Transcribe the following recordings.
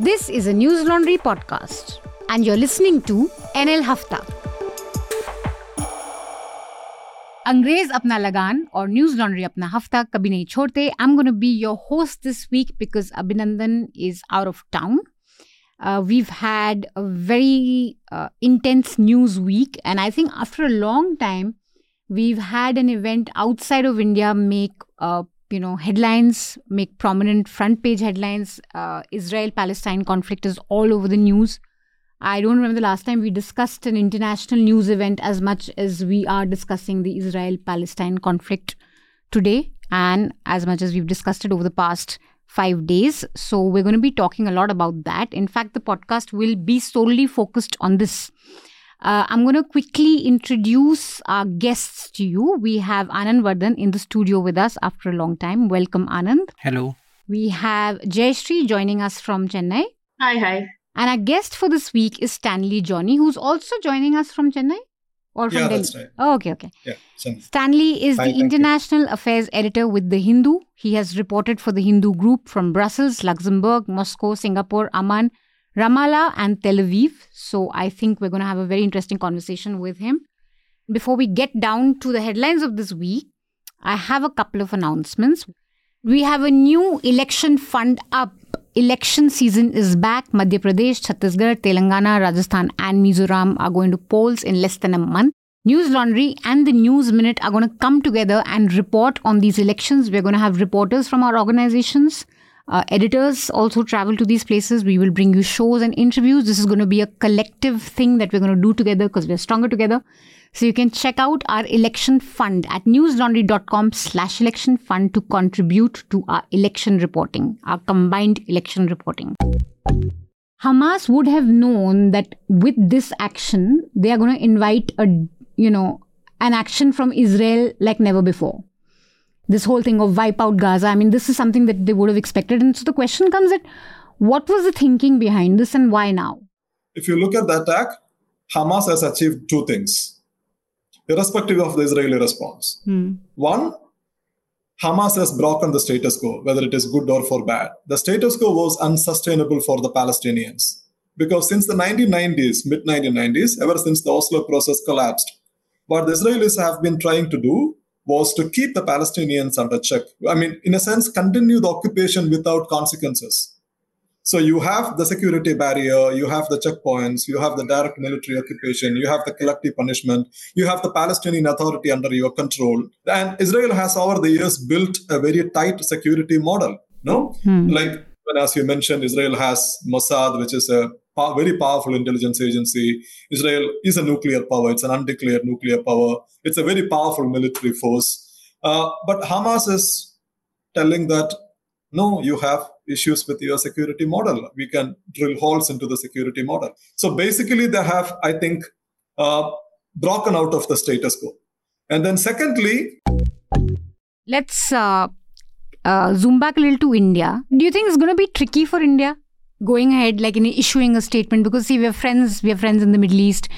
This is a Newslaundry podcast, and you're listening to NL Hafta. अंग्रेज अपना लगान और news laundry अपना हफ्ता कभी नहीं छोड़ते I am gonna be your host this week because Abhinandan is out of town Uh, we've had a very uh, intense news week, and I think after a long time, we've had an event outside of India make a you know headlines, make prominent front page headlines. Uh, Israel Palestine conflict is all over the news. I don't remember the last time we discussed an international news event as much as we are discussing the Israel Palestine conflict today, and as much as we've discussed it over the past five days. So, we're going to be talking a lot about that. In fact, the podcast will be solely focused on this. Uh, I'm going to quickly introduce our guests to you. We have Anand Vardhan in the studio with us after a long time. Welcome, Anand. Hello. We have Jayashree joining us from Chennai. Hi, hi. And our guest for this week is Stanly Johny, who's also joining us from Chennai or from Yeah, Delhi. that's right. Oh, okay, okay. Yeah, Sunny. Stanly is Hi, the thank you. international affairs editor with The Hindu. He has reported for The Hindu Group from Brussels, Luxembourg, Moscow, Singapore, Amman, Ramallah, and Tel Aviv. So I think we're going to have a very interesting conversation with him. Before we get down to the headlines of this week, I have a couple of announcements. We have a new election fund up. Election season is back. Madhya Pradesh, Chhattisgarh, Telangana, Rajasthan, and Mizoram are going to polls in less than a month. Newslaundry and the News Minute are going to come together and report on these elections. We're going to have reporters from our organizations. Uh, editors also travel to these places. We will bring you shows and interviews. This is going to be a collective thing that we're going to do together because we're stronger together. So you can check out our election fund at newslaundry.com slash election fund to contribute to our election reporting, our combined election reporting. Hamas would have known that with this action, they are going to invite a, you know, an action from Israel like never before. This whole thing of wipe out Gaza, I mean, this is something that they would have expected. And so the question comes at what was the thinking behind this and why now? If you look at the attack, Hamas has achieved two things, irrespective of the Israeli response. Hmm. One, Hamas has broken the status quo, whether it is good or for bad. The status quo was unsustainable for the Palestinians because since the 1990s, mid 1990s, ever since the Oslo process collapsed, what the Israelis have been trying to do was to keep the Palestinians under check. I mean, in a sense, continue the occupation without consequences. So you have the security barrier, you have the checkpoints, you have the direct military occupation, you have the collective punishment, you have the Palestinian Authority under your control. And Israel has over the years built a very tight security model. No, hmm. like when, as you mentioned, Israel has Mossad, which is a very powerful intelligence agency. Israel is a nuclear power; it's an undeclared nuclear power. It's a very powerful military force. Uh, but Hamas is telling that no, you have issues with your security model. We can drill holes into the security model. So basically, they have, I think, uh, broken out of the status quo. And then, secondly, Let's uh, uh, zoom back a little to India. Do you think it's going to be tricky for India going ahead, like in issuing a statement? Because see, we have friends, we have friends in the Middle East.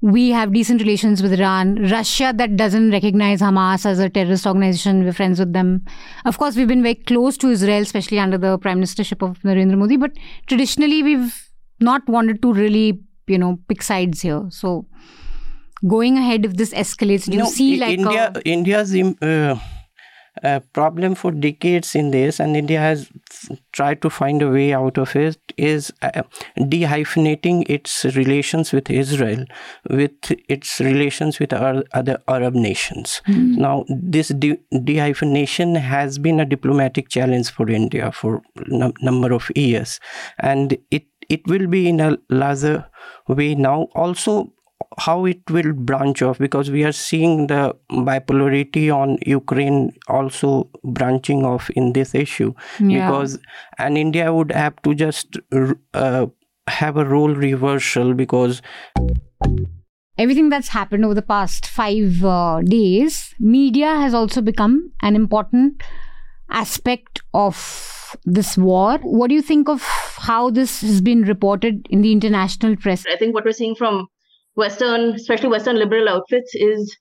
We have decent relations with Iran. Russia, that doesn't recognize Hamas as a terrorist organization, we're friends with them. Of course, we've been very close to Israel, especially under the prime ministership of Narendra Modi. But traditionally, we've not wanted to really, you know, pick sides here. So, going ahead, if this escalates, do you, see I- like India, a, India's uh, uh, problem for decades in this, and India has f- tried to find a way out of it, is uh, dehyphenating its relations with Israel, with its relations with our other Arab nations. Now, this de- dehyphenation has been a diplomatic challenge for India for a number of years, and it it will be in a larger way now. Also, how it will branch off because we are seeing the bipolarity on Ukraine also branching off in this issue Yeah. because and India would have to just uh, have a role reversal because everything that's happened over the past five uh, days, media has also become an important aspect of this war. What do you think of how this has been reported in the international press? I think what we're seeing from Western, especially Western liberal outfits, is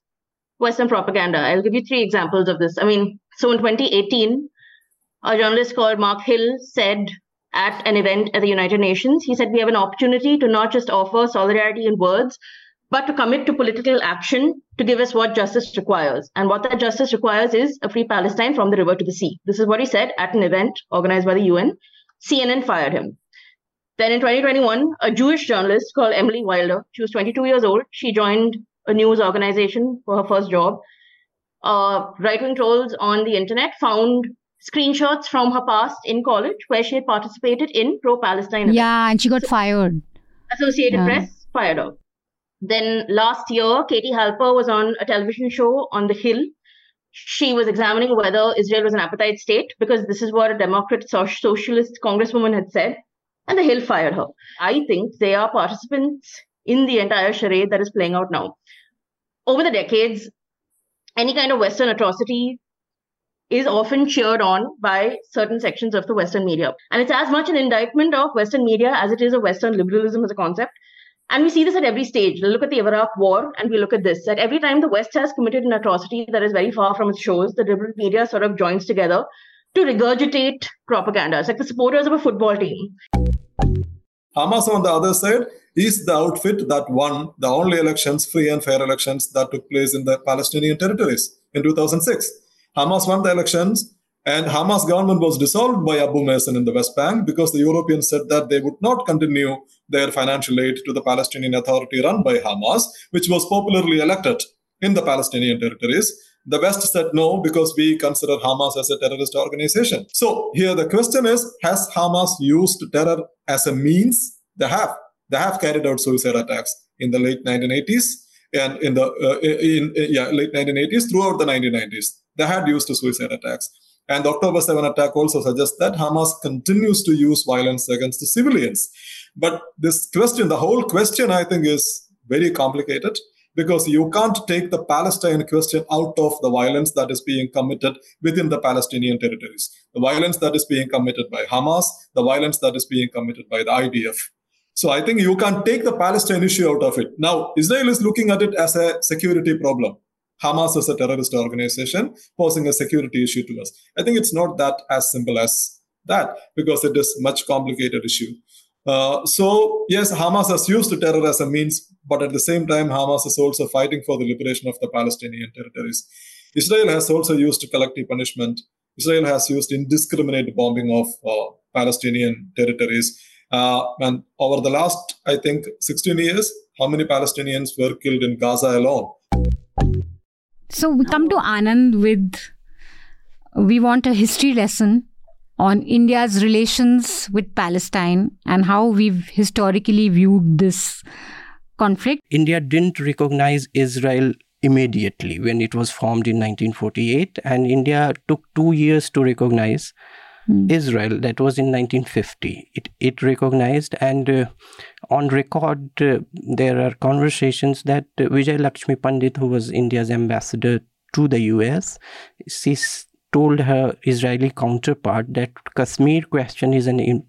Western propaganda. I'll give you three examples of this. I mean, so in 2018, a journalist called Mark Hill said at an event at the United Nations. He said, We have an opportunity to not just offer solidarity in words, but to commit to political action to give us what justice requires. And what that justice requires is a free Palestine from the river to the sea. This is what he said at an event organized by the UN. CNN fired him. Then in 2021, a Jewish journalist called Emily Wilder, she was 22 years old, she joined a news organization for her first job. Uh, right wing trolls on the internet found screenshots from her past in college where she had participated in pro Palestine. Yeah, and she got so, fired. Associated yeah. Press fired her. Then last year, Katie Halper was on a television show on The Hill. She was examining whether Israel was an apartheid state because this is what a Democrat socialist congresswoman had said. And The Hill fired her. I think they are participants in the entire charade that is playing out now. Over the decades, any kind of Western atrocity is often cheered on by certain sections of the Western media. And it's as much an indictment of Western media as it is of Western liberalism as a concept. And we see this at every stage. We look at the Iraq war and we look at this. That every time the West has committed an atrocity that is very far from its shores, the liberal media sort of joins together to regurgitate propaganda. It's like the supporters of a football team. Hamas, on the other side, is the outfit that won the only elections, free and fair elections, that took place in the Palestinian territories in 2006. Hamas won the elections, and Hamas government was dissolved by Abu Mazen in the West Bank because the Europeans said that they would not continue their financial aid to the Palestinian Authority run by Hamas, which was popularly elected in the Palestinian territories. The West said no because we consider Hamas as a terrorist organization. So here the question is, has Hamas used terror as a means? They have. They have carried out suicide attacks in the late 1980s and in the uh, in, in yeah late 1980s throughout the 1990s. They had used suicide attacks. And the October 7 attack also suggests that Hamas continues to use violence against the civilians. But this question, the whole question, I think, is very complicated because you can't take the Palestine question out of the violence that is being committed within the Palestinian territories. The violence that is being committed by Hamas, the violence that is being committed by the IDF. So I think you can't take the Palestine issue out of it. Now, Israel is looking at it as a security problem. Hamas is a terrorist organization posing a security issue to us. I think it's not that as simple as that because it is a much complicated issue. Uh, so yes, Hamas has used terror as a means, but at the same time, Hamas is also fighting for the liberation of the Palestinian territories. Israel has also used collective punishment. Israel has used indiscriminate bombing of uh, Palestinian territories. Uh, and over the last, I think, 16 years, how many Palestinians were killed in Gaza alone? So we come to Anand with we want a history lesson on India's relations with Palestine and how we've historically viewed this conflict. India didn't recognize Israel immediately when it was formed in 1948, and India took two years to recognize mm. Israel. That was in 1950. It, it recognized, and uh, on record, uh, there are conversations that uh, Vijay Lakshmi Pandit, who was India's ambassador to the US, she told her Israeli counterpart that Kashmir question is an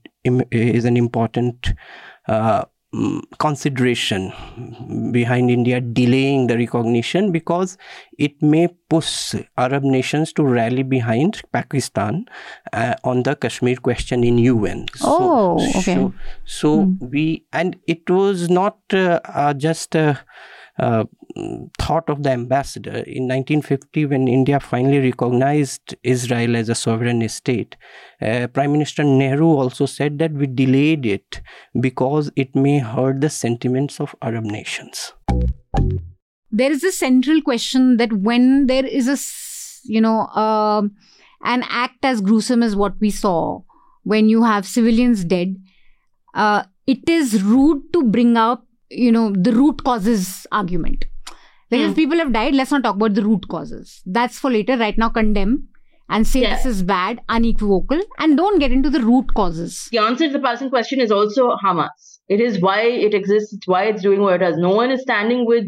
is an important uh, Mm, consideration behind India delaying the recognition because it may push Arab nations to rally behind Pakistan uh, on the Kashmir question in UN. Oh, so, okay. So, so mm. we and it was not uh, uh, just a uh, thought of the ambassador. In 1950, when India finally recognized Israel as a sovereign state, uh, Prime Minister Nehru also said that we delayed it because it may hurt the sentiments of Arab nations. There is a central question that when there is a, you know, uh, an act as gruesome as what we saw, when you have civilians dead, uh, it is rude to bring up you know the root causes argument like mm. if hmm. people have died let's not talk about the root causes that's for later right now condemn and say yeah. this is bad unequivocal and don't get into the root causes the answer to the Palestine question is also hamas it is why it exists it's why it's doing what it does no one is standing with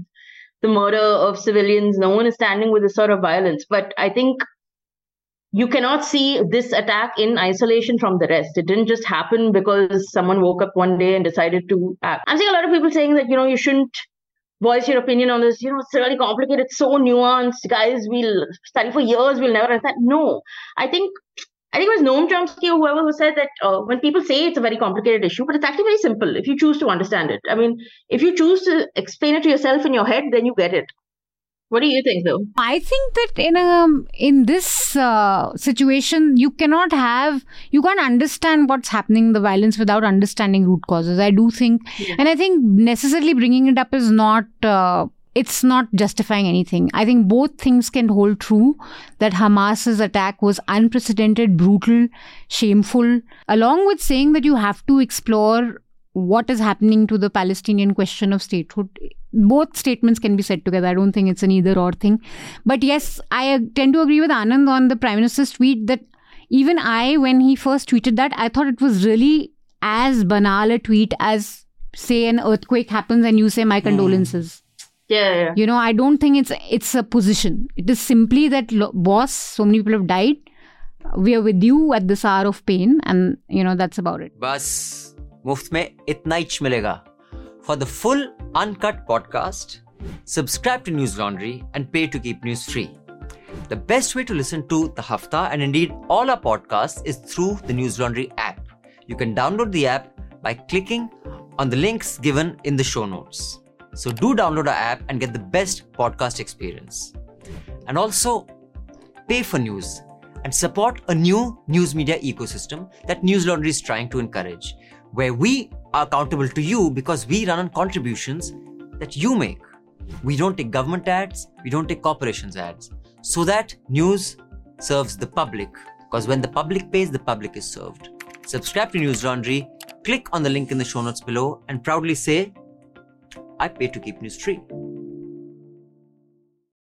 the murder of civilians no one is standing with this sort of violence but i think you cannot see this attack in isolation from the rest. It didn't just happen because someone woke up one day and decided to act. I'm seeing a lot of people saying that, you know, you shouldn't voice your opinion on this. You know, it's really complicated, it's so nuanced. Guys, we'll study for years, we'll never understand. No, I think I think it was Noam Chomsky or whoever who said that uh, when people say it's a very complicated issue, but it's actually very simple if you choose to understand it. I mean, if you choose to explain it to yourself in your head, then you get it. What do you think, though? I think that in a in this uh, situation, you cannot have you can't understand what's happening, the violence, without understanding root causes. I do think, yeah. and I think necessarily bringing it up is not. Uh, it's not justifying anything. I think both things can hold true that Hamas's attack was unprecedented, brutal, shameful, along with saying that you have to explore what is happening to the Palestinian question of statehood Both statements can be said together. I don't think it's an either or thing. But yes, I tend to agree with Anand on the Prime Minister's tweet that even I, when he first tweeted that, I thought it was really as banal a tweet as, say, an earthquake happens and you say, My hmm. condolences. Mm. Yeah, yeah, You know, I don't think it's it's a position. It is simply that boss, so many people have died. We are with you at this hour of pain, and you know that's about it. बस मुफ्त में इतना ही मिलेगा. For the full uncut podcast, subscribe to Newslaundry and pay to keep news free. The best way to listen to the Hafta and indeed all our podcasts is through the Newslaundry app. You can download the app by clicking on the links given in the show notes. So do download our app and get the best podcast experience. And also pay for news and support a new news media ecosystem that Newslaundry is trying to encourage, where we are accountable to you because we run on contributions that you make. We don't take government ads, we don't take corporations ads, so that news serves the public. Because when the public pays, the public is served. Subscribe to Newslaundry, click on the link in the show notes below, and proudly say, I pay to keep news free.